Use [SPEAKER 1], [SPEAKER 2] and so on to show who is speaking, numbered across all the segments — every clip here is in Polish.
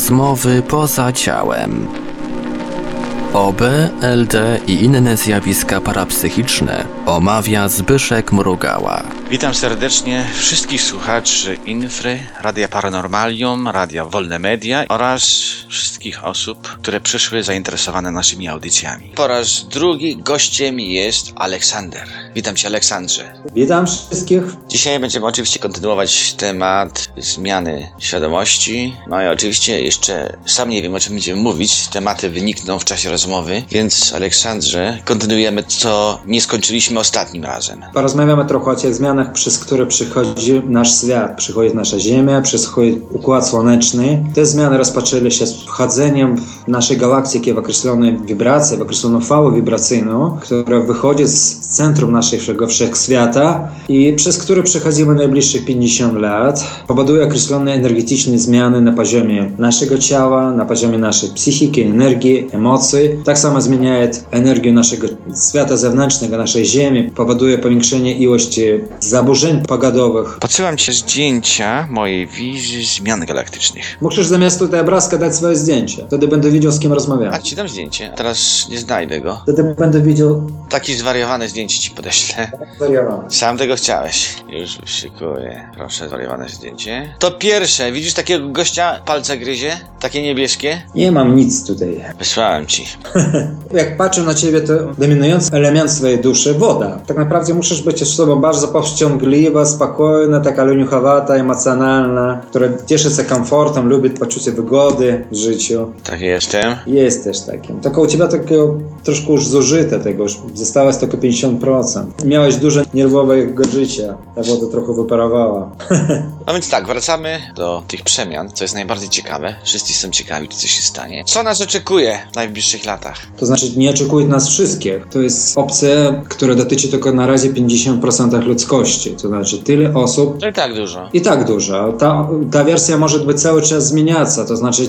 [SPEAKER 1] Rozmowy poza ciałem. OB, LD i inne zjawiska parapsychiczne omawia Zbyszek Mrugała.
[SPEAKER 2] Witam serdecznie wszystkich słuchaczy Infry, Radia Paranormalium, Radia Wolne Media oraz wszystkich osób, które przyszły zainteresowane naszymi audycjami. Po raz drugi gościem jest Aleksander. Witam Cię Aleksandrze.
[SPEAKER 3] Witam wszystkich.
[SPEAKER 2] Dzisiaj będziemy oczywiście kontynuować temat zmiany świadomości. No i oczywiście jeszcze sam nie wiem o czym będziemy mówić. Tematy wynikną w czasie rozmowy, więc Aleksandrze kontynuujemy co nie skończyliśmy ostatnim razem.
[SPEAKER 3] Porozmawiamy trochę o tych zmianach, przez które przychodzi nasz świat. Przychodzi nasza Ziemia, przychodzi Układ Słoneczny. Te zmiany rozpoczęły się z wchodzeniem w naszej galaktyki w określone wibracje, w określoną falę wibracyjną, która wychodzi z centrum naszego wszechświata i przez które przechodzimy najbliższych 50 lat. Powoduje określone energetyczne zmiany na poziomie naszego ciała, na poziomie naszej psychiki, energii, emocji. Tak samo zmienia energię naszego świata zewnętrznego, naszej Ziemi. Powoduje powiększenie ilości zaburzeń pogodowych.
[SPEAKER 2] Podsyłam Ci zdjęcia mojej wizji zmian galaktycznych.
[SPEAKER 3] Musisz zamiast tutaj obrazka dać swoje zdjęcie. Wtedy będę widział, z kim rozmawiam.
[SPEAKER 2] A Ci dam zdjęcie. Teraz nie znajdę go.
[SPEAKER 3] Wtedy będę widział
[SPEAKER 2] Taki zwariowany zdjęcie Ci podeślę.
[SPEAKER 3] zwariowane.
[SPEAKER 2] Sam tego chciałeś. Już szykuję. Proszę, zwariowane zdjęcie. To pierwsze. Widzisz takiego gościa? Palce gryzie? Takie niebieskie?
[SPEAKER 3] Nie mam nic tutaj.
[SPEAKER 2] Wysłałem Ci.
[SPEAKER 3] Jak patrzę na ciebie, to dominujący element swojej duszy woda. Tak naprawdę musisz być osobą bardzo powściągliwa, spokojna, taka leniuchowata, emocjonalna, która cieszy się komfortem, lubi poczucie wygody w życiu.
[SPEAKER 2] Tak jestem.
[SPEAKER 3] Jest też takim. Tylko u ciebie takiego troszkę już zużyte tego, już zostałeś tylko 50%. 80%. Miałeś dużo nerwowego życia. Ta woda trochę wyparowała.
[SPEAKER 2] No więc tak, wracamy do tych przemian, co jest najbardziej ciekawe. Wszyscy są ciekawi, co się stanie. Co nas oczekuje w najbliższych latach?
[SPEAKER 3] To znaczy, nie oczekuje nas wszystkich. To jest opcja, która dotyczy tylko na razie 50% ludzkości. To znaczy, tyle osób.
[SPEAKER 2] I tak dużo.
[SPEAKER 3] I tak dużo. Ta, ta wersja może być cały czas zmieniaca. To znaczy,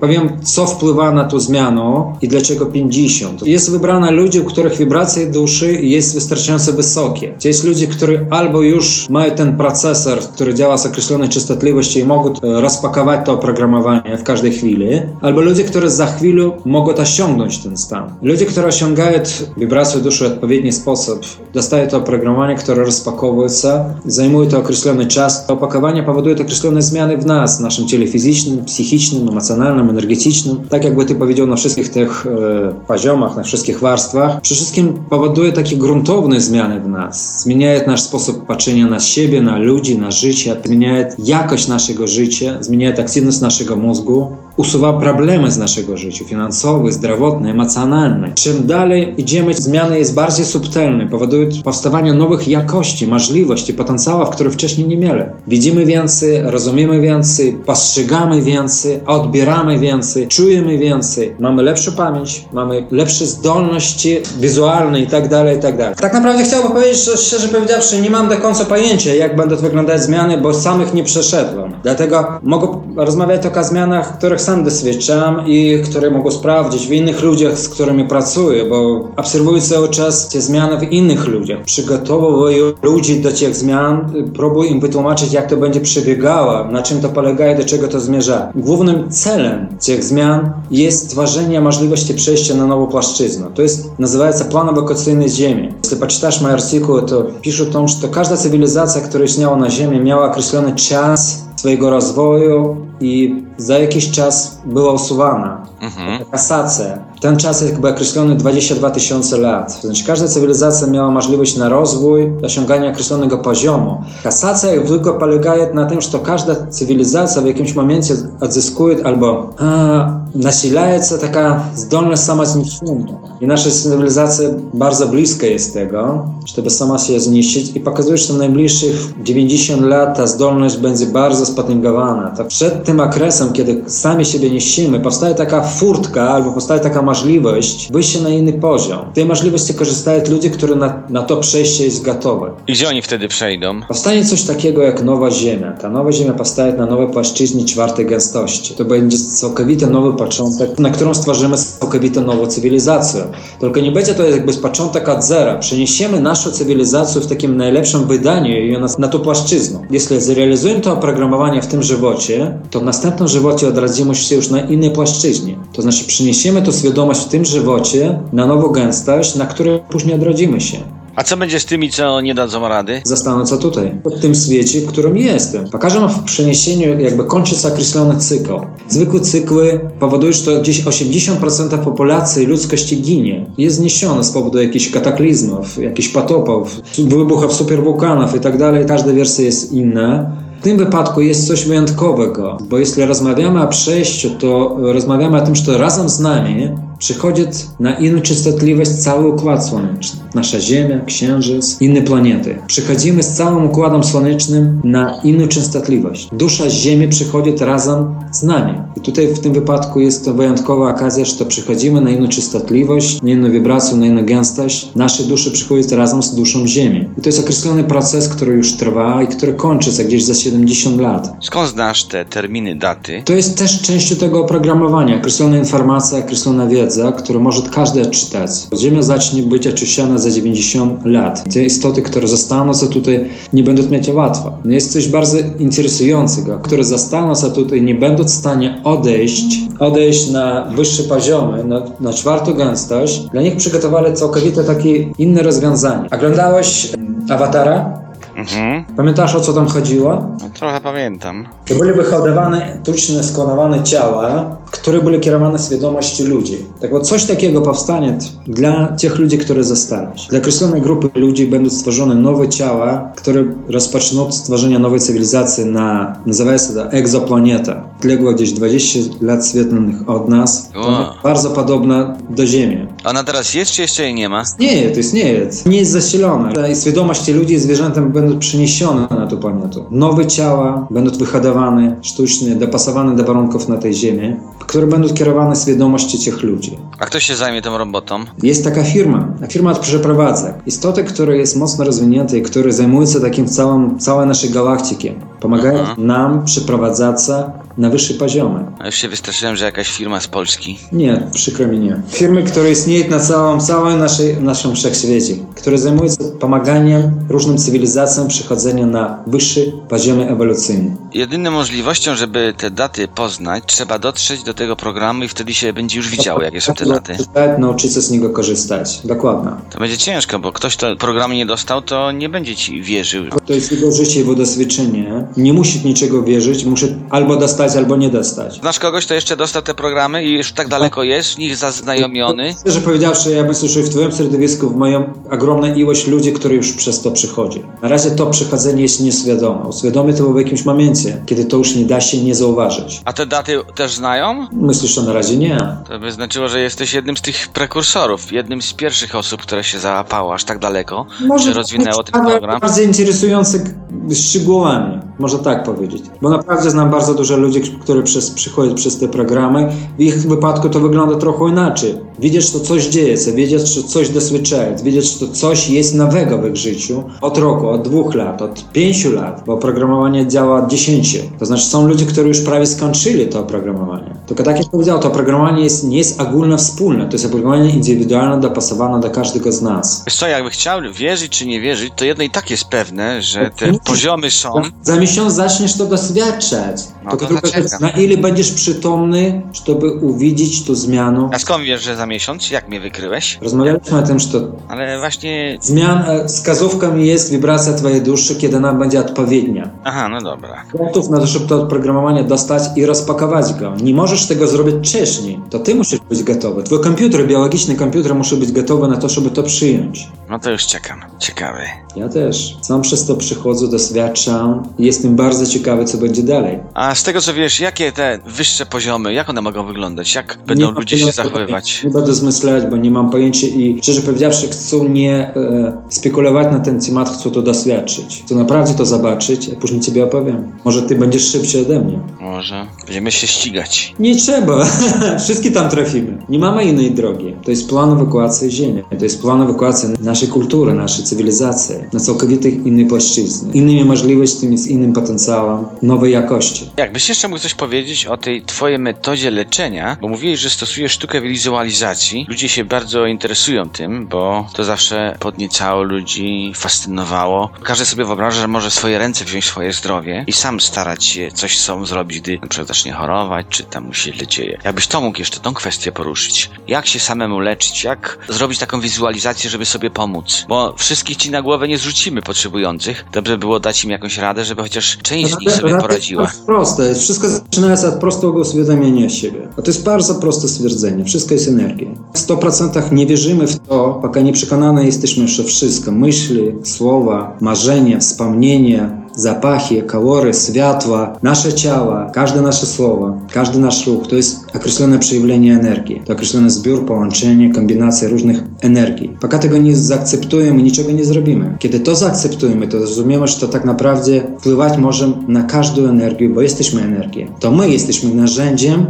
[SPEAKER 3] powiem, co wpływa na tą zmianę i dlaczego 50. Jest wybrana ludzi, u których wibracja duszy jest wystarczająco wysokie. To jest ludzie, którzy albo już mają ten procesor, który działa z określonej częstotliwości i mogą e, rozpakować to oprogramowanie w każdej chwili, albo ludzie, którzy za chwilę mogą osiągnąć ten stan. Ludzie, którzy osiągają wibrację duszy w odpowiedni sposób, dostają to oprogramowanie, które rozpakowuje się, zajmuje to określony czas. To opakowanie powoduje określone zmiany w nas, w naszym ciele fizycznym, psychicznym, emocjonalnym, energetycznym. Tak jakby ty powiedział, na wszystkich tych e, poziomach, na wszystkich warstwach. Przede wszystkim powoduje takie gruntowne zmiany w nas. Zmienia nasz sposób patrzenia na siebie, na ludzi, na życie, zmienia jakość naszego życia, zmienia aktywność naszego mózgu, usuwa problemy z naszego życia, finansowe, zdrowotne, emocjonalne. Czym dalej idziemy, zmiany jest bardziej subtelne, powodują powstawanie nowych jakości, możliwości, potencjałów, które wcześniej nie mieli. Widzimy więcej, rozumiemy więcej, postrzegamy więcej, odbieramy więcej, czujemy więcej, mamy lepszą pamięć, mamy lepsze zdolności wizualne i tak dalej, i tak. Tak naprawdę chciałbym powiedzieć, że szczerze powiedziawszy, nie mam do końca pojęcia, jak będą wyglądać zmiany, bo samych nie przeszedłem. Dlatego mogę rozmawiać o zmianach, których sam doświadczam i które mogę sprawdzić w innych ludziach, z którymi pracuję, bo obserwuję cały czas te zmiany w innych ludziach. Przygotowuję ludzi do tych zmian, próbuję im wytłumaczyć, jak to będzie przebiegało, na czym to polega i do czego to zmierza. Głównym celem tych zmian jest stworzenie możliwości przejścia na nową płaszczyznę. To jest, nazywa się plan ewakuacyjny Ziemi. Jeśli poczytasz moje artykuły, to piszę o tym, że każda cywilizacja, która istniała na Ziemi, miała określony czas swojego rozwoju i za jakiś czas była usuwana.
[SPEAKER 2] Mhm.
[SPEAKER 3] Kasacja. Ten czas jest jakby określony 22 tysiące lat. To znaczy każda cywilizacja miała możliwość na rozwój, osiągania określonego poziomu. Kasacja tylko polega na tym, że każda cywilizacja w jakimś momencie odzyskuje albo a, nasila się taka zdolność samozniszczenia. I nasza cywilizacja bardzo bliska jest tego, żeby sama się zniszczyć i pokazuje, że w najbliższych 90 lat ta zdolność będzie bardzo spotęgowana. To przed tym okresem, kiedy sami siebie niszczymy, powstaje taka furtka albo powstaje taka możliwość wyjścia na inny poziom. Tej możliwości korzystają ludzie, którzy na, na to przejście jest gotowe.
[SPEAKER 2] I gdzie oni wtedy przejdą?
[SPEAKER 3] Powstanie coś takiego jak nowa Ziemia. Ta nowa Ziemia powstaje na nowej płaszczyźnie czwartej gęstości. To będzie całkowity nowy początek, na którą stworzymy całkowitą nową cywilizację. Tylko nie będzie to jakby początek od zera. Przeniesiemy naszą cywilizację w takim najlepszym wydaniu i ona na tą płaszczyznę. Jeśli zrealizujemy to oprogramowanie w tym żywocie, to w następnym żywocie odrazimy się już na innej płaszczyźnie. To znaczy przyniesiemy tę świadomość w tym żywocie na nową gęstość, na której później odrodzimy się.
[SPEAKER 2] A co będzie z tymi, co nie dadzą rady?
[SPEAKER 3] Zastanę co tutaj, w tym świecie, w którym jestem. Pokażę wam w przeniesieniu, jakby kończy się określony cykl. Zwykłe cykły powodują, że gdzieś 80% populacji ludzkości ginie. Jest zniesione z powodu jakichś kataklizmów, jakichś potopów, wybuchów superwulkanów i tak dalej. Każda wersja jest inna. W tym wypadku jest coś wyjątkowego, bo jeśli rozmawiamy o przejściu, to rozmawiamy o tym, że razem z nami przychodzi na inną częstotliwość cały układ słoneczny. Nasza Ziemia, Księżyc, inne planety. Przychodzimy z całym układem słonecznym na inną częstotliwość. Dusza Ziemi przychodzi razem z nami. I tutaj w tym wypadku jest to wyjątkowa okazja, że przychodzimy na inną częstotliwość, na inną wibrację, na inną gęstość. Nasze dusze przychodzą razem z duszą Ziemi. I to jest określony proces, który już trwa i który kończy się gdzieś za 70 lat.
[SPEAKER 2] Skąd znasz te terminy, daty?
[SPEAKER 3] To jest też częścią tego oprogramowania, określona informacja, określona wiedza, którą może każdy odczytać. Ziemia zacznie być oczyszczona za 90 lat. Te istoty, które zostaną tutaj, nie będą mieć łatwo. No Jest coś bardzo interesującego, które zostaną tutaj, nie będą w stanie odejść, odejść na wyższe poziomy, na, na czwartą gęstość. Dla nich przygotowali całkowicie takie inne rozwiązanie. Oglądałeś Awatara?
[SPEAKER 2] Mhm.
[SPEAKER 3] Pamiętasz o co tam chodziło?
[SPEAKER 2] No, trochę pamiętam.
[SPEAKER 3] To były wyhodowane, tucznie sklonowane ciała, które były kierowane świadomości ludzi. Tak bo coś takiego powstanie dla tych ludzi, które zostaną. Dla określonej grupy ludzi będą stworzone nowe ciała, które rozpoczną stworzenie nowej cywilizacji na, nazywa się to egzoplaneta. Odległa gdzieś 20 lat świetlnych od nas. Bardzo podobna do Ziemi.
[SPEAKER 2] Ona teraz jest, czy jeszcze jej nie ma?
[SPEAKER 3] Nie, to istnieje. Nie jest zasilona. Ta Świadomość ludzi i zwierzęta będą przeniesione na tę planetę. Nowe ciała będą wyhodowane, sztucznie, dopasowane do warunków na tej Ziemi, które będą kierowane świadomości tych ludzi.
[SPEAKER 2] A kto się zajmie tą robotą?
[SPEAKER 3] Jest taka firma, firma przeprowadza. Istoty, które jest mocno rozwinięte i które zajmują się takim całym, całej naszej galaktyki. Pomagają
[SPEAKER 2] Aha.
[SPEAKER 3] nam przeprowadzać na wyższe poziomy.
[SPEAKER 2] A już się wystraszyłem, że jakaś firma z Polski.
[SPEAKER 3] Nie, przykro mi nie. Firmy, które istnieją na całym, całym naszej, naszym wszechświecie, które zajmują się pomaganiem różnym cywilizacjom przechodzenia na wyższy poziomy ewolucyjny.
[SPEAKER 2] Jedyną możliwością, żeby te daty poznać, trzeba dotrzeć do tego programu i wtedy się będzie już widziało, jakie są te daty.
[SPEAKER 3] Nauczyć się z niego korzystać. Dokładnie.
[SPEAKER 2] To będzie ciężko, bo ktoś, kto programu nie dostał, to nie będzie ci wierzył.
[SPEAKER 3] To jest jego życie, jego doświadczenie. Nie musi w niczego wierzyć, musi albo dostać, albo nie dostać.
[SPEAKER 2] Znasz kogoś, kto jeszcze dostał te programy i już tak daleko jest, w nich zaznajomiony?
[SPEAKER 3] Szczerze powiedziawszy, ja myślę, że w Twoim środowisku mają ogromna ilość ludzi, które już przez to przychodzi. Na razie to przychodzenie jest nieświadome. Uświadomi to w jakimś momencie, kiedy to już nie da się nie zauważyć.
[SPEAKER 2] A te daty też znają?
[SPEAKER 3] Myślę, że na razie nie.
[SPEAKER 2] To by znaczyło, że jesteś jednym z tych prekursorów, jednym z pierwszych osób, które się załapało aż tak daleko, że rozwinęło ten program.
[SPEAKER 3] bardziej interesujące k- szczegółami, można tak powiedzieć. Bo naprawdę znam bardzo dużo ludzi, którzy przez, przychodzą przez te programy. W ich wypadku to wygląda trochę inaczej. Widzieć, że coś dzieje się, wiedzieć, że coś doświadczają, wiedzieć, że coś jest nowego w ich życiu od roku, od dwóch lat, od pięciu lat, bo oprogramowanie działa od dziesięciu. To znaczy są ludzie, którzy już prawie skończyli to oprogramowanie. Tylko tak jak powiedziałem, to oprogramowanie jest, nie jest ogólne wspólne, to jest oprogramowanie indywidualne, dopasowane do każdego z nas.
[SPEAKER 2] Wiesz co, jakby chciał wierzyć czy nie wierzyć, to jedno i tak jest pewne, że te poziomy są.
[SPEAKER 3] Za miesiąc zaczniesz to doświadczać.
[SPEAKER 2] No to zaczekam.
[SPEAKER 3] na ile będziesz przytomny, żeby uwidzieć tą zmianę.
[SPEAKER 2] A skąd wiesz, że za miesiąc? Jak mnie wykryłeś?
[SPEAKER 3] Rozmawialiśmy o tym, że to
[SPEAKER 2] Ale właśnie...
[SPEAKER 3] zmian, e, wskazówką jest wibracja twojej duszy, kiedy ona będzie odpowiednia.
[SPEAKER 2] Aha, no dobra.
[SPEAKER 3] Gotów na to, żeby to oprogramowanie dostać i rozpakować go. Nie możesz tego zrobić wcześniej. To ty musisz być gotowy. Twój komputer, biologiczny komputer musi być gotowy na to, żeby to przyjąć.
[SPEAKER 2] No to już czekam. Ciekawy.
[SPEAKER 3] Ja też. Sam przez to przychodzę, doświadczam i jestem bardzo ciekawy, co będzie dalej.
[SPEAKER 2] A z tego co wiesz, jakie te wyższe poziomy, jak one mogą wyglądać? Jak będą
[SPEAKER 3] mam
[SPEAKER 2] ludzie się zachowywać?
[SPEAKER 3] Nie będę zmyślać, bo nie mam pojęcia i szczerze powiedziawszy chcę nie e, spekulować na ten temat, chcę to doświadczyć. Chcę naprawdę to zobaczyć, a później ciebie opowiem. Może ty będziesz szybszy ode mnie.
[SPEAKER 2] Może będziemy się ścigać.
[SPEAKER 3] Nie trzeba. Wszystkie tam trafimy. Nie mamy innej drogi. To jest plan ewakuacji Ziemi. To jest plan ewakuacji naszej naszej kultury, naszej cywilizacji na całkowitej innej płaszczyźnie, innymi możliwościami, z innym potencjałem, nowej jakości.
[SPEAKER 2] Jakbyś jeszcze mógł coś powiedzieć o tej twojej metodzie leczenia, bo mówiłeś, że stosujesz sztukę wizualizacji. Ludzie się bardzo interesują tym, bo to zawsze podniecało ludzi, fascynowało. Każdy sobie wyobraża, że może swoje ręce wziąć swoje zdrowie i sam starać się coś sam zrobić, gdy na przykład zacznie chorować, czy tam mu się źle dzieje. Jakbyś to mógł jeszcze tą kwestię poruszyć. Jak się samemu leczyć? Jak zrobić taką wizualizację, żeby sobie pomóc? Bo wszystkich ci na głowę nie zrzucimy potrzebujących. Dobrze było dać im jakąś radę, żeby chociaż część z nich sobie
[SPEAKER 3] Rada
[SPEAKER 2] poradziła.
[SPEAKER 3] jest proste. Wszystko zaczyna się od prostego uświadomienia siebie. A to jest bardzo proste stwierdzenie. Wszystko jest energia. W 100% nie wierzymy w to, пока nie przekonane jesteśmy, że wszystko, myśli, słowa, marzenia, wspomnienia, zapachy, kolory, światła, nasze ciała, każde nasze słowo, każdy nasz ruch to jest określone przejawienie energii. To określony zbiór, połączenie, kombinacja różnych energii. Пока tego nie zaakceptujemy, niczego nie zrobimy. Kiedy to zaakceptujemy, to rozumiemy, że to tak naprawdę wpływać może na każdą energię, bo jesteśmy energią. To my jesteśmy narzędziem,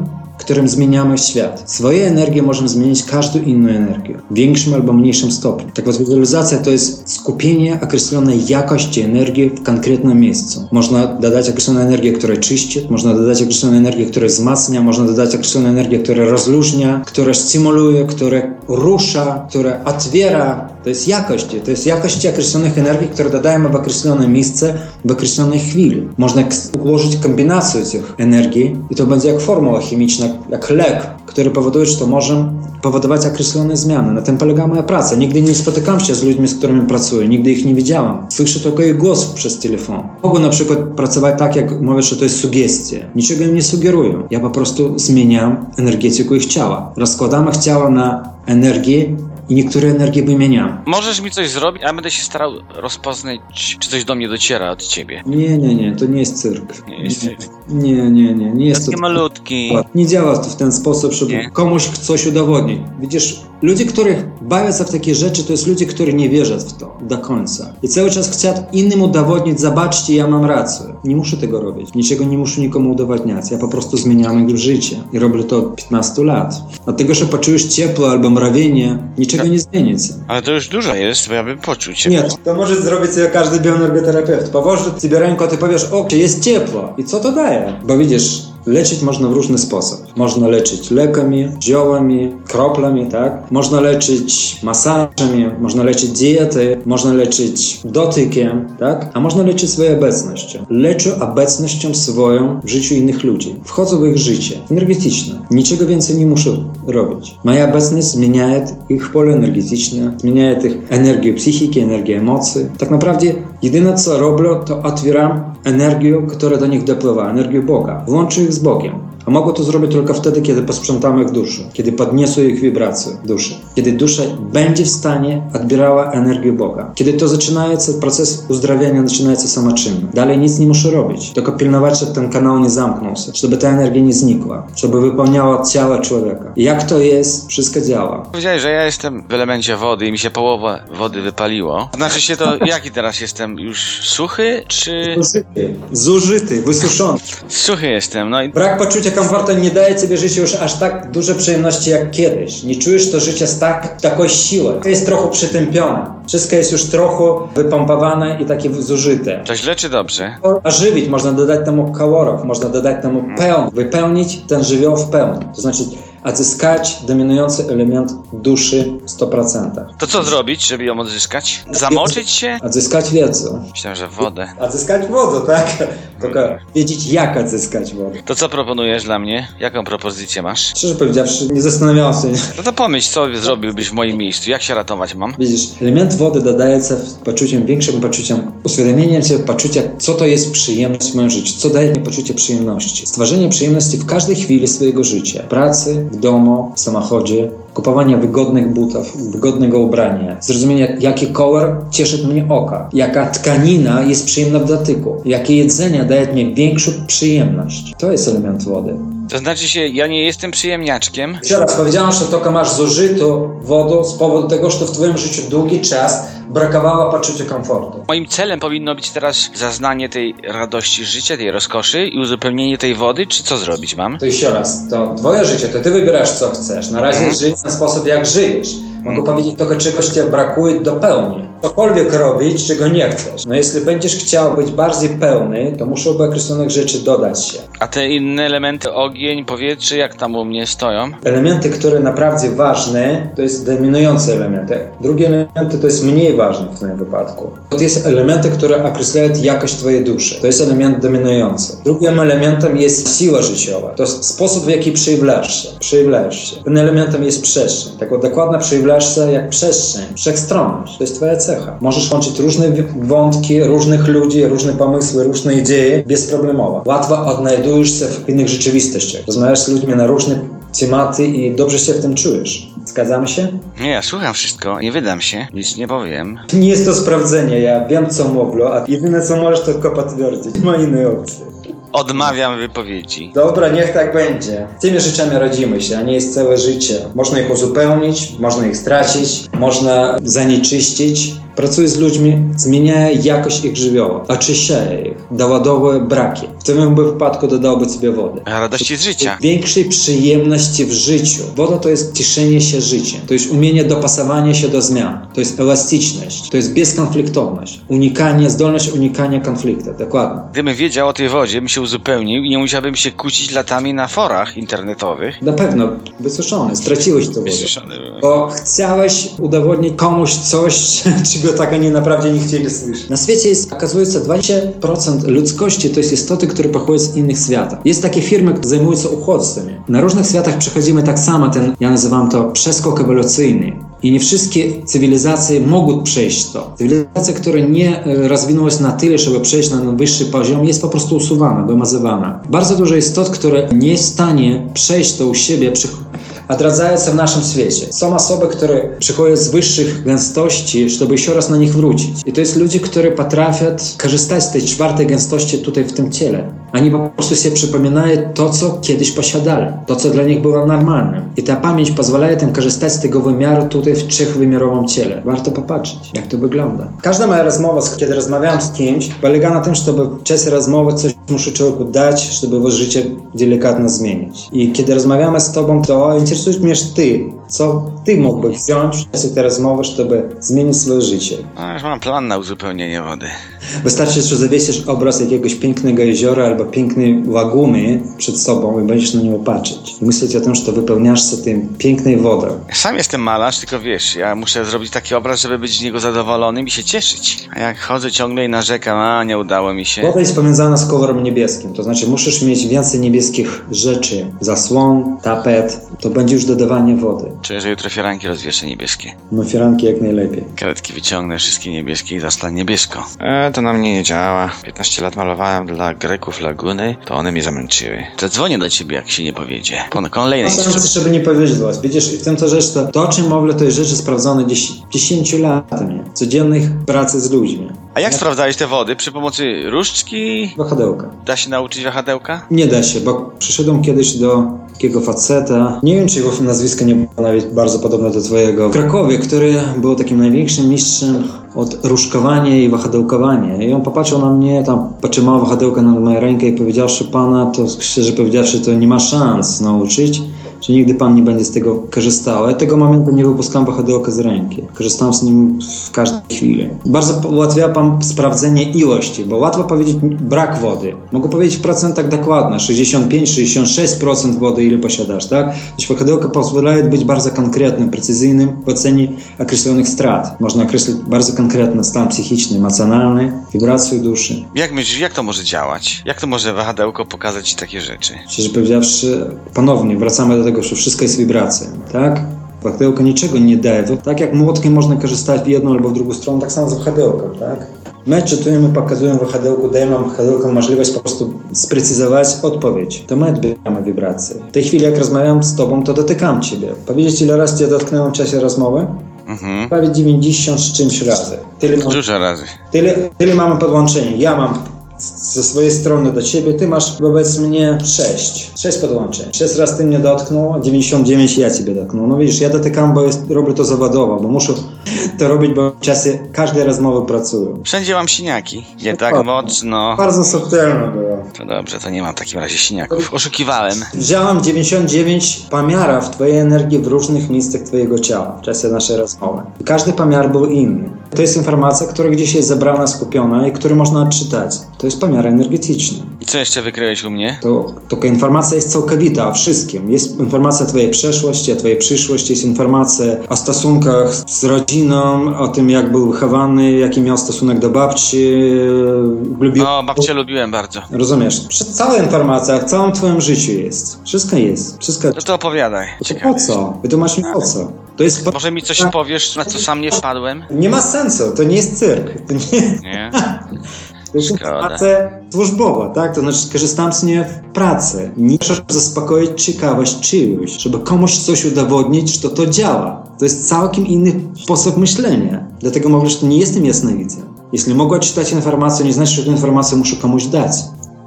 [SPEAKER 3] którym zmieniamy świat. Swoje energię możemy zmienić każdą inną energię, w większym albo mniejszym stopniu. Tak więc wizualizacja to jest skupienie określonej jakości energii w konkretnym miejscu. Można dodać określoną energię, która czyści, można dodać określoną energię, która wzmacnia, można dodać określoną energię, która rozluźnia, która stymuluje, która rusza, która otwiera. To jest jakość, to jest jakość określonych energii, które dodajemy w określone miejsce, w określonej chwili. Można ułożyć kombinację tych energii i to będzie jak formuła chemiczna, jak lek, który powoduje, że to może powodować określone zmiany. Na tym polega moja praca. Nigdy nie spotykam się z ludźmi, z którymi pracuję, nigdy ich nie widziałam. Słyszę tylko ich głos przez telefon. Mogę na przykład pracować tak, jak mówię, że to jest sugestia. Niczego im nie sugeruję. Ja po prostu zmieniam energetykę ich ciała. Rozkładam ich ciała na energię i niektóre energie wymieniam.
[SPEAKER 2] Możesz mi coś zrobić, a ja będę się starał rozpoznać, czy coś do mnie dociera od ciebie.
[SPEAKER 3] Nie, nie, nie, to nie jest cyrk.
[SPEAKER 2] Nie jest cyrk.
[SPEAKER 3] Nie, nie, nie, nie jest to.
[SPEAKER 2] Taki malutki.
[SPEAKER 3] Nie działa to w ten sposób, żeby
[SPEAKER 2] Nie?
[SPEAKER 3] komuś coś udowodnić. Widzisz, ludzie, których bawią się w takie rzeczy, to jest ludzie, którzy nie wierzą w to do końca. I cały czas chcą innym udowodnić, zobaczcie, ja mam rację. Nie muszę tego robić. Niczego nie muszę nikomu udowadniać. Ja po prostu zmieniam ich życie. I robię to od 15 lat. Dlatego, że poczujesz ciepło albo mrawienie, niczego nie zmienicie.
[SPEAKER 2] Ale to już dużo jest, bo ja bym poczuł cię.
[SPEAKER 3] Nie, to może zrobić sobie każdy bioenergoterapeut. Położy sobie rękę, ty powiesz, o, jest ciepło. I co to daje? Bo widzisz, leczyć można w różny sposób. Można leczyć lekami, ziołami, kroplami, tak? Można leczyć masażami, można leczyć diety, można leczyć dotykiem, tak? A można leczyć swoją obecnością. Leczę obecnością swoją w życiu innych ludzi. Wchodzę w ich życie energetyczne. Niczego więcej nie muszę robić. Moja obecność zmienia ich pole energetyczne, zmienia ich energię psychiki, energię emocji. Tak naprawdę jedyne co robię, to otwieram energię, która do nich dopływa, energię Boga. Włączę ich z Bogiem. A mogę to zrobić tylko wtedy, kiedy posprzątam ich duszę, kiedy podniosę ich wibracje duszy, kiedy dusza będzie w stanie odbierała energię Boga. Kiedy to zaczyna się, proces uzdrawiania zaczyna się samoczynnie. Dalej nic nie muszę robić, tylko pilnować, żeby ten kanał nie zamknął się, żeby ta energia nie znikła, żeby wypełniała ciało człowieka. I jak to jest, wszystko działa.
[SPEAKER 2] Powiedziałeś, że ja jestem w elemencie wody i mi się połowa wody wypaliło. Znaczy się to, jaki teraz jestem? Już suchy, czy...
[SPEAKER 3] Zużyty, zużyty, wysuszony.
[SPEAKER 2] Suchy jestem, no i...
[SPEAKER 3] Brak poczucia komfortu nie daje Ciebie życie już aż tak duże przyjemności jak kiedyś. Nie czujesz to życie z tak, taką siłą. Jest trochę przytępione. Wszystko jest już trochę wypompowane i takie zużyte.
[SPEAKER 2] To źle czy dobrze?
[SPEAKER 3] A żywić można dodać temu kolorów, można dodać temu pełn, wypełnić ten żywioł w pełni. To znaczy odzyskać dominujący element duszy w 100%.
[SPEAKER 2] To co zrobić, żeby ją odzyskać? Zamoczyć się?
[SPEAKER 3] Odzyskać wiedzę.
[SPEAKER 2] Myślałem, że wodę.
[SPEAKER 3] Odzyskać wodę, tak? Tylko wiedzieć jak odzyskać wodę.
[SPEAKER 2] To co proponujesz dla mnie? Jaką propozycję masz?
[SPEAKER 3] Szczerze powiedziawszy, nie zastanawiałem się
[SPEAKER 2] No to pomyśl, co zrobiłbyś w moim miejscu? Jak się ratować mam?
[SPEAKER 3] Widzisz, element wody dodaje się poczuciem, większym poczuciem uświadomienia się, poczucia, co to jest przyjemność w moim życiu, co daje mi poczucie przyjemności. Stworzenie przyjemności w każdej chwili swojego życia. Pracy, w domu, w samochodzie, kupowania wygodnych butów, wygodnego ubrania, zrozumienia, jaki kolor cieszy mnie oka, jaka tkanina jest przyjemna w dotyku, jakie jedzenie daje mi większą przyjemność. To jest element wody.
[SPEAKER 2] To znaczy się, ja nie jestem przyjemniaczkiem.
[SPEAKER 3] Jeszcze raz powiedziałem, że tylko masz zużytą wodę z powodu tego, że w twoim życiu długi czas brakowało poczucia komfortu.
[SPEAKER 2] Moim celem powinno być teraz zaznanie tej radości życia, tej rozkoszy i uzupełnienie tej wody, czy co zrobić mam?
[SPEAKER 3] To jeszcze raz, to twoje życie, to ty wybierasz co chcesz. Na razie żyj w ten sposób, jak żyjesz. Mogę powiedzieć tylko czegoś ci brakuje do pełni. Cokolwiek robić, czego nie chcesz. No jeśli będziesz chciał być bardziej pełny, to muszą określonych rzeczy dodać się.
[SPEAKER 2] A te inne elementy, ogień, powietrze, jak tam u mnie stoją?
[SPEAKER 3] Elementy, które naprawdę ważne, to jest dominujące elementy. Drugie elementy to jest mniej ważne w tym wypadku. To jest elementy, które określają jakość twojej duszy. To jest element dominujący. Drugim elementem jest siła życiowa. To jest sposób, w jaki przejawlasz się. Przejawlasz się. Tym elementem jest przestrzeń. Tak dokładnie przejawlasz się jak przestrzeń. Wszechstronność. To jest twoja cecha. Możesz łączyć różne wątki, różnych ludzi, różne pomysły, różne idee bezproblemowo. Łatwo odnajdujesz się w innych rzeczywistościach. Rozmawiasz z ludźmi na różne tematy i dobrze się w tym czujesz. Zgadzamy się?
[SPEAKER 2] Nie, ja słucham wszystko, nie wydam się, nic nie powiem.
[SPEAKER 3] Nie jest to sprawdzenie, ja wiem co mogło, a jedyne co możesz to tylko potwierdzić. Nie ma innej opcji.
[SPEAKER 2] Odmawiam wypowiedzi.
[SPEAKER 3] Dobra, niech tak będzie. Tymi rzeczami rodzimy się, a nie jest całe życie. Można ich uzupełnić, można ich stracić, można zanieczyścić. Pracuję z ludźmi, zmieniaję jakość ich żywioła, oczyszczaję ich, doładowaję braki. W tym wypadku dodałby sobie wodę.
[SPEAKER 2] Radości z życia.
[SPEAKER 3] Większej przyjemności w życiu. Woda to jest cieszenie się życiem. To jest umienie dopasowania się do zmian. To jest elastyczność. To jest bezkonfliktowność. Unikanie, zdolność unikania konfliktu. Dokładnie.
[SPEAKER 2] Gdybym wiedział o tej wodzie, bym się uzupełnił i nie musiałbym się kłócić latami na forach internetowych.
[SPEAKER 3] Na pewno wysuszony. Straciłeś to wodę.
[SPEAKER 2] Wysuszony.
[SPEAKER 3] Bo chciałeś udowodnić komuś coś, czego tak oni naprawdę nie chcieli słyszeć. Na świecie jest, okazuje się, 20% ludzkości to jest istoty, które pochodzą z innych światów. Jest takie firmy, które zajmują się uchodźcami. Na różnych światach przechodzimy tak samo ten, ja nazywam to przeskok ewolucyjny. I nie wszystkie cywilizacje mogą przejść to. Cywilizacja, która nie e, rozwinęła się na tyle, żeby przejść na wyższy poziom, jest po prostu usuwana, wymazywana. Bardzo dużo istot, które nie jest w stanie przejść to u siebie, przy się w naszym świecie. Są osoby, które przychodzą z wyższych gęstości, żeby jeszcze raz na nich wrócić. I to jest ludzie, którzy potrafią korzystać z tej czwartej gęstości tutaj w tym ciele. Oni po prostu sobie przypominają to, co kiedyś posiadali, to, co dla nich było normalne. I ta pamięć pozwala im korzystać z tego wymiaru tutaj w trzechwymiarowym ciele. Warto popatrzeć, jak to wygląda. Każda moja rozmowa, kiedy rozmawiam z kimś, polega na tym, żeby w czasie rozmowy coś muszę człowieku dać, żeby jego życie delikatnie zmienić. I kiedy rozmawiamy z tobą, to interesuje mnie ty. Co ty mógłbyś wziąć w czasie tej rozmowy, żeby zmienić swoje życie?
[SPEAKER 2] No, już mam plan na uzupełnienie wody.
[SPEAKER 3] Wystarczy, że zawiesisz obraz jakiegoś pięknego jeziora albo pięknej laguny przed sobą i będziesz na nią patrzeć. I myśleć o tym, że to wypełniasz się tym pięknej wodą.
[SPEAKER 2] Sam jestem malarz, tylko wiesz, ja muszę zrobić taki obraz, żeby być z niego zadowolonym i się cieszyć. A jak chodzę ciągle i narzekam, a nie udało mi się.
[SPEAKER 3] Woda jest powiązana z kolorem niebieskim, to znaczy musisz mieć więcej niebieskich rzeczy. Zasłon, tapet, to będzie już dodawanie wody.
[SPEAKER 2] Czuję, że jutro firanki rozwieszę niebieskie.
[SPEAKER 3] No firanki jak najlepiej.
[SPEAKER 2] Karetki wyciągnę, wszystkie niebieskie i zastan niebiesko. E, to na mnie nie działa. 15 lat malowałem dla Greków laguny, to one mnie zamęczyły. Zadzwonię do ciebie, jak się nie powiedzie. Po kolejnej
[SPEAKER 3] Chcę, żeby nie powiedzieć Widzisz, w tym to rzecz, to, to o czym mówię, to jest rzeczy sprawdzone 10, 10 latami. Codziennych pracy z ludźmi.
[SPEAKER 2] A jak sprawdzałeś te wody? Przy pomocy różdżki?
[SPEAKER 3] Wahadełka.
[SPEAKER 2] Da się nauczyć wahadełka?
[SPEAKER 3] Nie da się, bo przyszedłem kiedyś do takiego faceta, nie wiem czy jego nazwisko nie było nawet bardzo podobne do twojego, w Krakowie, który był takim największym mistrzem od różkowania i wahadełkowania. I on popatrzył na mnie, tam potrzymał wahadełka na moją rękę i powiedziawszy pana, to szczerze powiedziawszy, to nie ma szans nauczyć że nigdy pan nie będzie z tego korzystał. Ja tego momentu nie wypuskałem wahadełka z ręki. Korzystałem z nim w każdej chwili. Bardzo ułatwia pan sprawdzenie ilości, bo łatwo powiedzieć brak wody. Mogę powiedzieć w procentach dokładnie, 65-66% wody ile posiadasz, tak? Więc wahadełka pozwalają być bardzo konkretnym, precyzyjnym w ocenie określonych strat. Można określić bardzo konkretny stan psychiczny, emocjonalny, wibrację duszy.
[SPEAKER 2] Jak myślisz, jak to może działać? Jak to może wahadełko pokazać ci takie rzeczy?
[SPEAKER 3] Szczerze powiedziawszy, ponownie wracamy do tego, że wszystko jest wibracją, tak? Wahadełko niczego nie daje. Tak jak młotkiem można korzystać w jedną albo w drugą stronę, tak samo z wahadełkiem, tak? My czytujemy, pokazujemy wahadełku, dajemy wahadełkom możliwość po prostu sprecyzować odpowiedź. To my odbieramy wibracje. W tej chwili, jak rozmawiam z tobą, to dotykam ciebie. Powiedzieć, ile razy cię dotknąłem w czasie rozmowy?
[SPEAKER 2] Mhm.
[SPEAKER 3] Prawie 90 z czymś razy. Tyle,
[SPEAKER 2] Dużo razy.
[SPEAKER 3] tyle, tyle mamy podłączenie. Ja mam ze swojej strony do ciebie, ty masz wobec mnie 6. 6 podłączeń. 6 razy ty mnie dotknął, a 99 ja ciebie dotknął. No widzisz, ja dotykam, bo jest, robię to zawodowo, bo muszę to robić, bo w czasie każdej rozmowy pracuję.
[SPEAKER 2] Wszędzie mam siniaki. Nie tak mocno.
[SPEAKER 3] Bardzo subtelne było.
[SPEAKER 2] To dobrze, to nie mam w takim razie siniaków. Oszukiwałem.
[SPEAKER 3] Wziąłem 99 pomiarów twojej energii w różnych miejscach twojego ciała w czasie naszej rozmowy. Każdy pomiar był inny. To jest informacja, która gdzieś jest zebrana, skupiona i którą można odczytać. To jest pomiar energetyczny.
[SPEAKER 2] I co jeszcze wykryłeś u mnie?
[SPEAKER 3] To taka informacja jest całkowita o wszystkim. Jest informacja o twojej przeszłości, o twojej przyszłości, jest informacja o stosunkach z rodziną, o tym jak był wychowany, jaki miał stosunek do babci, lubił...
[SPEAKER 2] O, babcię lubiłem bardzo.
[SPEAKER 3] Rozumiesz? Cała informacja w całym twoim życiu jest. Wszystko jest. Wszystko...
[SPEAKER 2] No to opowiadaj.
[SPEAKER 3] To po co? Wytłumacz mi po co? To jest...
[SPEAKER 2] Może mi coś powiesz, na co sam nie wpadłem?
[SPEAKER 3] Nie ma sensu, to nie jest cyrk. To nie...
[SPEAKER 2] Nie?
[SPEAKER 3] To jest
[SPEAKER 2] Szkoda.
[SPEAKER 3] informacja służbowa, tak? To znaczy korzystam z niej w pracy. Nie muszę zaspokoić ciekawość czyjąś, żeby komuś coś udowodnić, że to działa. To jest całkiem inny sposób myślenia. Dlatego mówię, że nie jestem jasnowidzem. Jeśli mogę czytać informację, nie znaczy, że tę informację muszę komuś dać.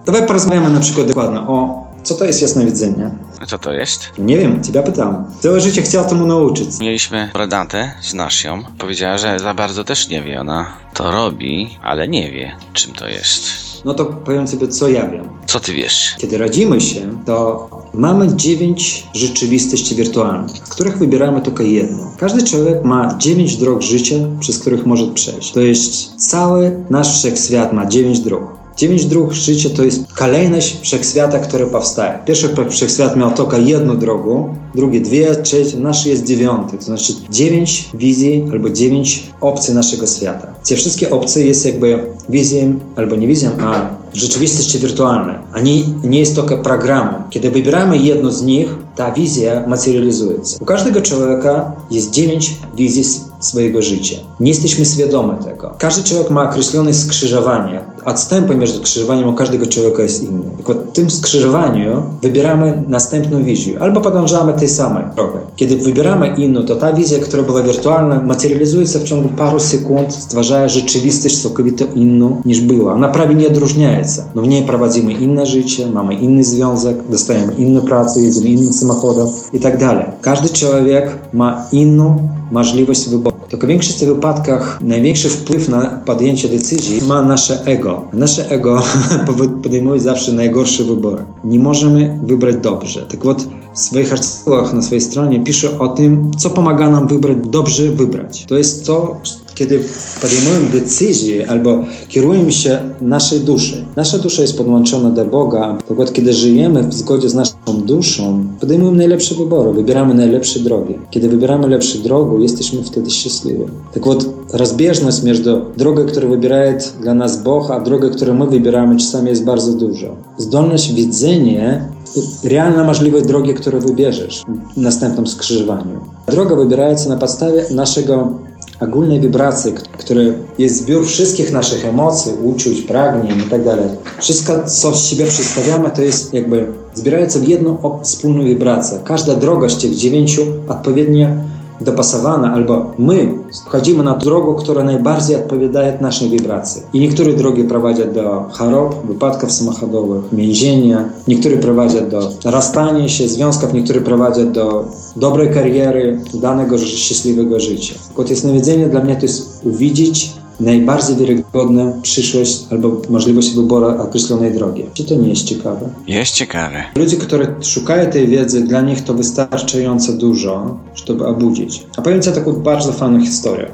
[SPEAKER 3] Dawaj porozmawiamy na przykład dokładnie o co to jest jasnowidzenie.
[SPEAKER 2] A co to jest?
[SPEAKER 3] Nie wiem, ciebie pytam. Całe życie chciał temu nauczyć.
[SPEAKER 2] Mieliśmy Redatę, znasz ją. Powiedziała, że za bardzo też nie wie. Ona to robi, ale nie wie, czym to jest.
[SPEAKER 3] No to powiem sobie, co ja wiem.
[SPEAKER 2] Co ty wiesz?
[SPEAKER 3] Kiedy rodzimy się, to mamy dziewięć rzeczywistości wirtualnych, z których wybieramy tylko jedną. Każdy człowiek ma dziewięć dróg życia, przez których może przejść. To jest cały nasz wszechświat ma dziewięć dróg. Dziewięć dróg życia to jest kolejność wszechświata, który powstaje. Pierwszy wszechświat miał tylko jedną drogę, drugie dwie, trzeci, nasz jest dziewiąty. To znaczy dziewięć wizji albo dziewięć opcji naszego świata. Te wszystkie opcje jest jakby wizją, albo nie wizją, a rzeczywistości wirtualnej. A nie, nie jest tylko programem. Kiedy wybieramy jedną z nich, ta wizja materializuje się. U każdego człowieka jest dziewięć wizji swojego życia. Nie jesteśmy świadomi tego. Każdy człowiek ma określone skrzyżowanie. Odstępy między skrzyżowaniem u każdego człowieka jest inny. Tylko w tym skrzyżowaniu wybieramy następną wizję. Albo podążamy tej samej drogą. Kiedy wybieramy inną, to ta wizja, która była wirtualna, materializuje się w ciągu paru sekund, stwarzając rzeczywistość całkowicie inną niż była. Ona prawie nie odróżnia się. No w niej prowadzimy inne życie, mamy inny związek, dostajemy inną pracę, jedziemy innym samochodem i tak dalej. Każdy człowiek ma inną możliwość wyboru. Tylko w większości wypadkach największy wpływ na podjęcie decyzji ma nasze ego. Nasze ego podejmuje zawsze najgorsze wybory. Nie możemy wybrać dobrze. Tak вот, w swoich artykułach na swojej stronie piszę o tym, co pomaga nam wybrać, dobrze wybrać. To jest to, kiedy podejmujemy decyzję albo kierujemy się naszej duszy. Nasza dusza jest podłączona do Boga. Tak вот, kiedy żyjemy w zgodzie z naszą duszą, podejmujemy najlepsze wybory, wybieramy najlepsze drogi. Kiedy wybieramy lepsze drogi, jesteśmy wtedy szczęśliwi. Tak вот, rozbieżność między drogą, którą wybiera dla nas Bóg, a drogą, którą my wybieramy, czasami jest bardzo duża. Zdolność widzenia realna możliwość drogi, którą wybierzesz w następnym skrzyżowaniu. Droga wybiera się na podstawie naszego ogólnej wibracji, które jest zbiór wszystkich naszych emocji, uczuć, pragnień itd. Wszystko, co z siebie przedstawiamy, to jest jakby zbierające w jedną wspólną wibrację. Każda droga z tych dziewięciu odpowiednio dopasowana, albo my wchodzimy na drogę, która najbardziej odpowiada naszej wibracji. I niektóre drogi prowadzą do chorób, wypadków samochodowych, więzienia, niektóre prowadzą do rozstania się, związków, niektóre prowadzą do dobrej kariery, danego szczęśliwego życia. Kot jasnowidzenie dla mnie to jest uwidzieć najbardziej wiarygodną przyszłość albo możliwość wyboru określonej drogi. Czy to nie jest ciekawe?
[SPEAKER 2] Jest ciekawe.
[SPEAKER 3] Ludzie, którzy szukają tej wiedzy, dla nich to wystarczająco dużo, żeby obudzić. A powiem Ci taką bardzo fajną historię.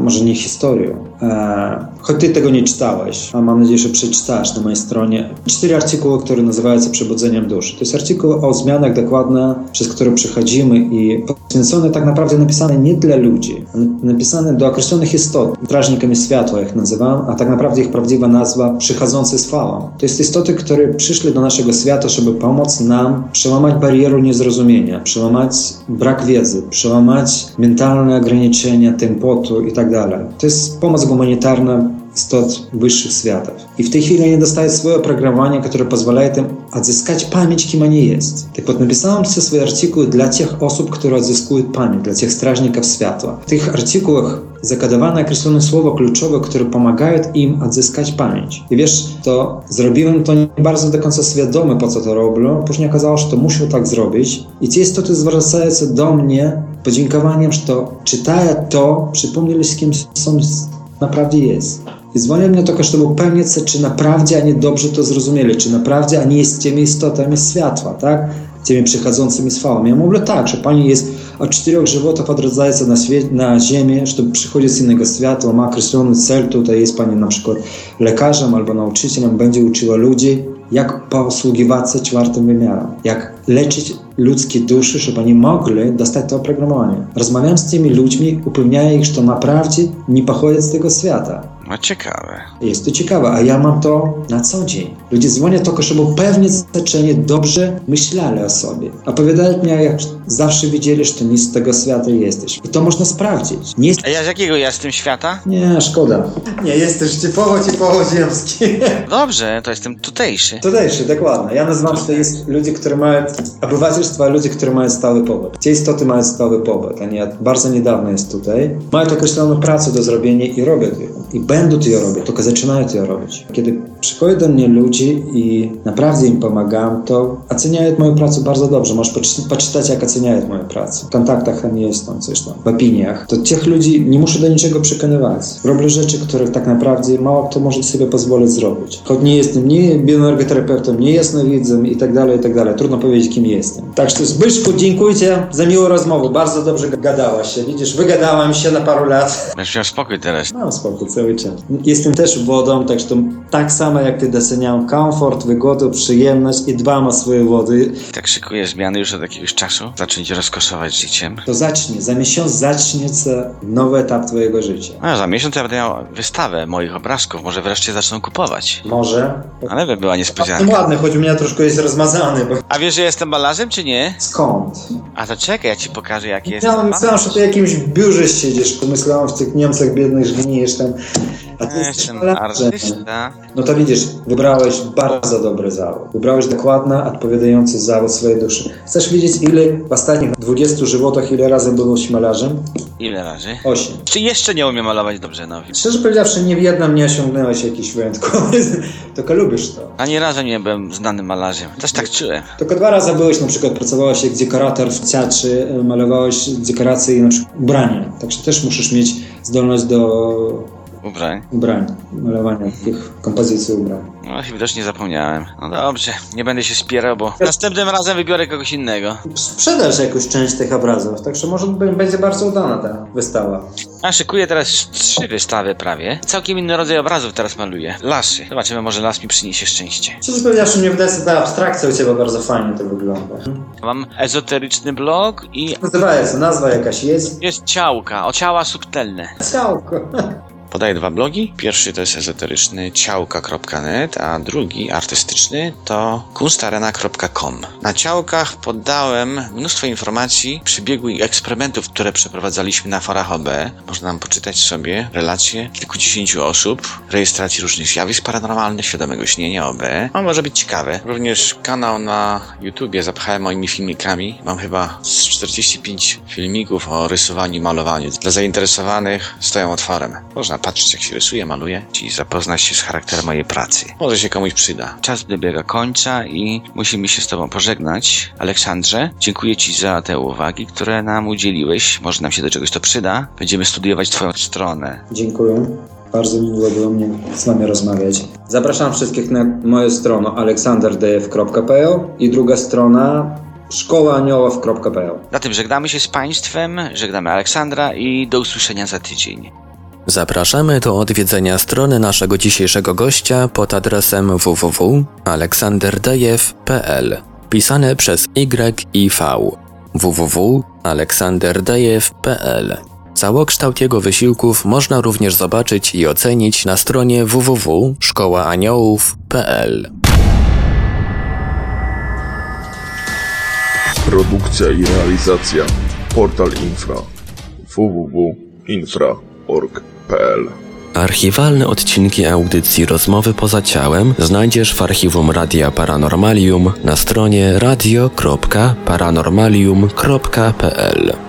[SPEAKER 3] Może nie historię. A, choć Ty tego nie czytałeś, a mam nadzieję, że przeczytasz na mojej stronie. Cztery artykuły, które nazywają się Przebudzeniem Duszy. To jest artykuł o zmianach dokładne, przez które przechodzimy i poświęcone tak naprawdę napisane nie dla ludzi, napisane do określonych istot, strażnikami światła ich nazywam, a tak naprawdę ich prawdziwa nazwa przychodzący z falą. To jest istoty, które przyszły do naszego świata, żeby pomóc nam przełamać barierę niezrozumienia, przełamać brak wiedzy, przełamać mentalne ograniczenia, tempotu i tak dalej. To jest pomoc humanitarna istot wyższych światów. I w tej chwili oni dostają swoje oprogramowanie, które pozwala im odzyskać pamięć, kim oni jest. Tak вот napisałem все swoje artykuły dla tych osób, które odzyskują pamięć, dla tych strażników światła. W tych artykułach zakodowane określone słowa kluczowe, które pomagają im odzyskać pamięć. I wiesz, to zrobiłem to nie bardzo do końca świadomy, po co to robię. Później okazało się, że to muszę tak zrobić. I ci istoty zwracają się do mnie podziękowaniem, że czytając to, przypomnieli z kim są naprawdę jest. I dzwonią mnie tylko, żeby upewnić czy naprawdę oni dobrze to zrozumieli, czy naprawdę oni jest tymi istotami światła, tak? Tymi przychodzącymi z fałą. Ja mówię tak, że Pani jest od czterech żywotów odradzaje się na, świe- na ziemię, żeby przychodzi z innego świata, ma określony cel, tutaj jest Pani na przykład lekarzem albo nauczycielem, będzie uczyła ludzi, jak posługiwać się czwartym wymiarem, jak leczyć ludzkie dusze, żeby oni mogli dostać to oprogramowanie. Rozmawiam z tymi ludźmi, upewniaję ich, że to naprawdę nie pochodzi z tego świata.
[SPEAKER 2] No ciekawe.
[SPEAKER 3] Jest to ciekawe, a ja mam to na co dzień. Ludzie dzwonią tylko, żeby upewnić oni dobrze myśleli o sobie. Opowiadają mi, jak zawsze widzieli, że to nie z tego świata jesteś. I to można sprawdzić. Nie jest...
[SPEAKER 2] A ja z jakiego ja jestem świata?
[SPEAKER 3] Nie, szkoda. Nie, jesteś typowo, typowo ziemski.
[SPEAKER 2] Dobrze, to jestem tutejszy.
[SPEAKER 3] Tutejszy, dokładnie. Ja nazywam, że to jest ludzie, którzy mają obywatelstwo, a ludzie, którzy mają stały pobyt. Te istoty mają stały pobyt. Oni bardzo niedawno jest tutaj. Mają określoną pracę do zrobienia i robią ją. I będą to robić, tylko zaczynają to robić. Kiedy przychodzą do mnie ludzie i naprawdę im pomagam, to oceniają moją pracę bardzo dobrze. Możesz poczy- poczytać, jak oceniają moją pracę. W kontaktach tam jest tam coś tam, w opiniach. To tych ludzi nie muszę do niczego przekonywać. Robię rzeczy, których tak naprawdę mało kto może sobie pozwolić zrobić. Choć nie jestem nie bioenergoterapeutą, nie jasnowidzem i tak dalej, i tak dalej. Trudno powiedzieć, kim jestem. Tak że Zbyszku, dziękuję za miłą rozmowę. Bardzo dobrze gadałaś się. Widzisz, wygadałam się na paru lat.
[SPEAKER 2] Będziesz miał spokój teraz.
[SPEAKER 3] Mam spokój cały czas. Jestem też wodą, tak że tak samo jak ty doceniam komfort, wygodę, przyjemność i dbam o swoje wody.
[SPEAKER 2] Tak szykuję zmiany już od jakiegoś czasu. Zacząć rozkoszować życiem.
[SPEAKER 3] To zacznie, za miesiąc zacznie się nowy etap twojego życia.
[SPEAKER 2] A za miesiąc ja będę miał wystawę moich obrazków. Może wreszcie zaczną kupować.
[SPEAKER 3] Może.
[SPEAKER 2] Ale by była
[SPEAKER 3] No
[SPEAKER 2] niespodzianka.
[SPEAKER 3] ładny, choć u mnie troszkę jest rozmazany, bo
[SPEAKER 2] A wiesz, że jestem malarzem, czy nie?
[SPEAKER 3] Skąd?
[SPEAKER 2] A to czekaj, ja ci pokażę, jaki jest.
[SPEAKER 3] Ja myślałem, że ty w jakimś biurze siedzisz, pomyślałem w tych Niemcach biednych, że gnijesz tam. A ty
[SPEAKER 2] Ja
[SPEAKER 3] jesteś
[SPEAKER 2] Jestem
[SPEAKER 3] malarzem.
[SPEAKER 2] artysta.
[SPEAKER 3] No to widzisz, wybrałeś bardzo dobry zawód. Wybrałeś dokładny, odpowiadający zawód swojej duszy. Chcesz wiedzieć, ile w ostatnich 20 żywotach, ile razy byłeś malarzem?
[SPEAKER 2] Ile razy?
[SPEAKER 3] 8.
[SPEAKER 2] Czy jeszcze nie umiem malować dobrze, no?
[SPEAKER 3] Szczerze powiedziawszy, nie w jednym nie osiągnąłeś jakiś wyjątkowy, tylko lubisz to.
[SPEAKER 2] Ani razu nie byłem znanym malarzem. Też tak czułem.
[SPEAKER 3] Tylko dwa razy byłeś, na przykład pracowałeś jak dekorator w teatrze, e, malowałeś dekoracje i na przykład ubrania. Także też musisz mieć zdolność do
[SPEAKER 2] Ubrań.
[SPEAKER 3] ubrań, malowania takich kompozycji ubrań.
[SPEAKER 2] No, widocznie zapomniałem. No dobrze, nie będę się spierał, bo następnym razem wybiorę kogoś innego.
[SPEAKER 3] Sprzedasz jakąś część tych obrazów, także może będzie bardzo udana ta wystawa.
[SPEAKER 2] A szykuję teraz trzy wystawy prawie. Całkiem inny rodzaj obrazów teraz maluję. Lasy. Zobaczymy, może las mi przyniesie szczęście.
[SPEAKER 3] Szczerze powiedziawszy, mnie wydaje ta abstrakcja u Ciebie bardzo fajnie to wygląda.
[SPEAKER 2] Mam ezoteryczny blog i
[SPEAKER 3] Nazywa się, nazwa jakaś jest.
[SPEAKER 2] jest ciałka, o ciała subtelne.
[SPEAKER 3] Ciałko.
[SPEAKER 2] Podaję dwa blogi. Pierwszy to jest ezoteryczny ciałka.net, a drugi artystyczny to kunstarena.com. Na ciałkach poddałem mnóstwo informacji, przebiegu i eksperymentów, które przeprowadzaliśmy na forach OB. Można nam poczytać sobie relacje kilkudziesięciu osób, rejestracji różnych zjawisk paranormalnych, świadomego śnienia OB. Może być ciekawe. Również kanał na YouTubie zapchałem moimi filmikami. Mam chyba z 45 filmików o rysowaniu i malowaniu. Dla zainteresowanych stoją otworem. Można patrzeć jak się rysuje, maluje i zapoznać się z charakterem mojej pracy. Może się komuś przyda. Czas dobiega końca i musimy się z Tobą pożegnać. Aleksandrze, dziękuję Ci za te uwagi, które nam udzieliłeś. Może nam się do czegoś to przyda. Będziemy studiować Twoją stronę.
[SPEAKER 3] Dziękuję. Bardzo miło było mnie z Wami rozmawiać. Zapraszam wszystkich na moją stronę aleksandrdf.pl i druga strona szkołaaniołów.pl.
[SPEAKER 2] Na tym żegnamy się z Państwem, żegnamy Aleksandra i do usłyszenia za tydzień.
[SPEAKER 1] Zapraszamy do odwiedzenia strony naszego dzisiejszego gościa pod adresem www.aleksanderdejew.pl pisane przez Y i V www.aleksanderdejew.pl Całokształt jego wysiłków można również zobaczyć i ocenić na stronie www.szkołaaniołów.pl
[SPEAKER 4] Produkcja i realizacja. Portal Infra
[SPEAKER 1] Archiwalne odcinki audycji Rozmowy poza ciałem znajdziesz w archiwum Radia Paranormalium na stronie radio.paranormalium.pl.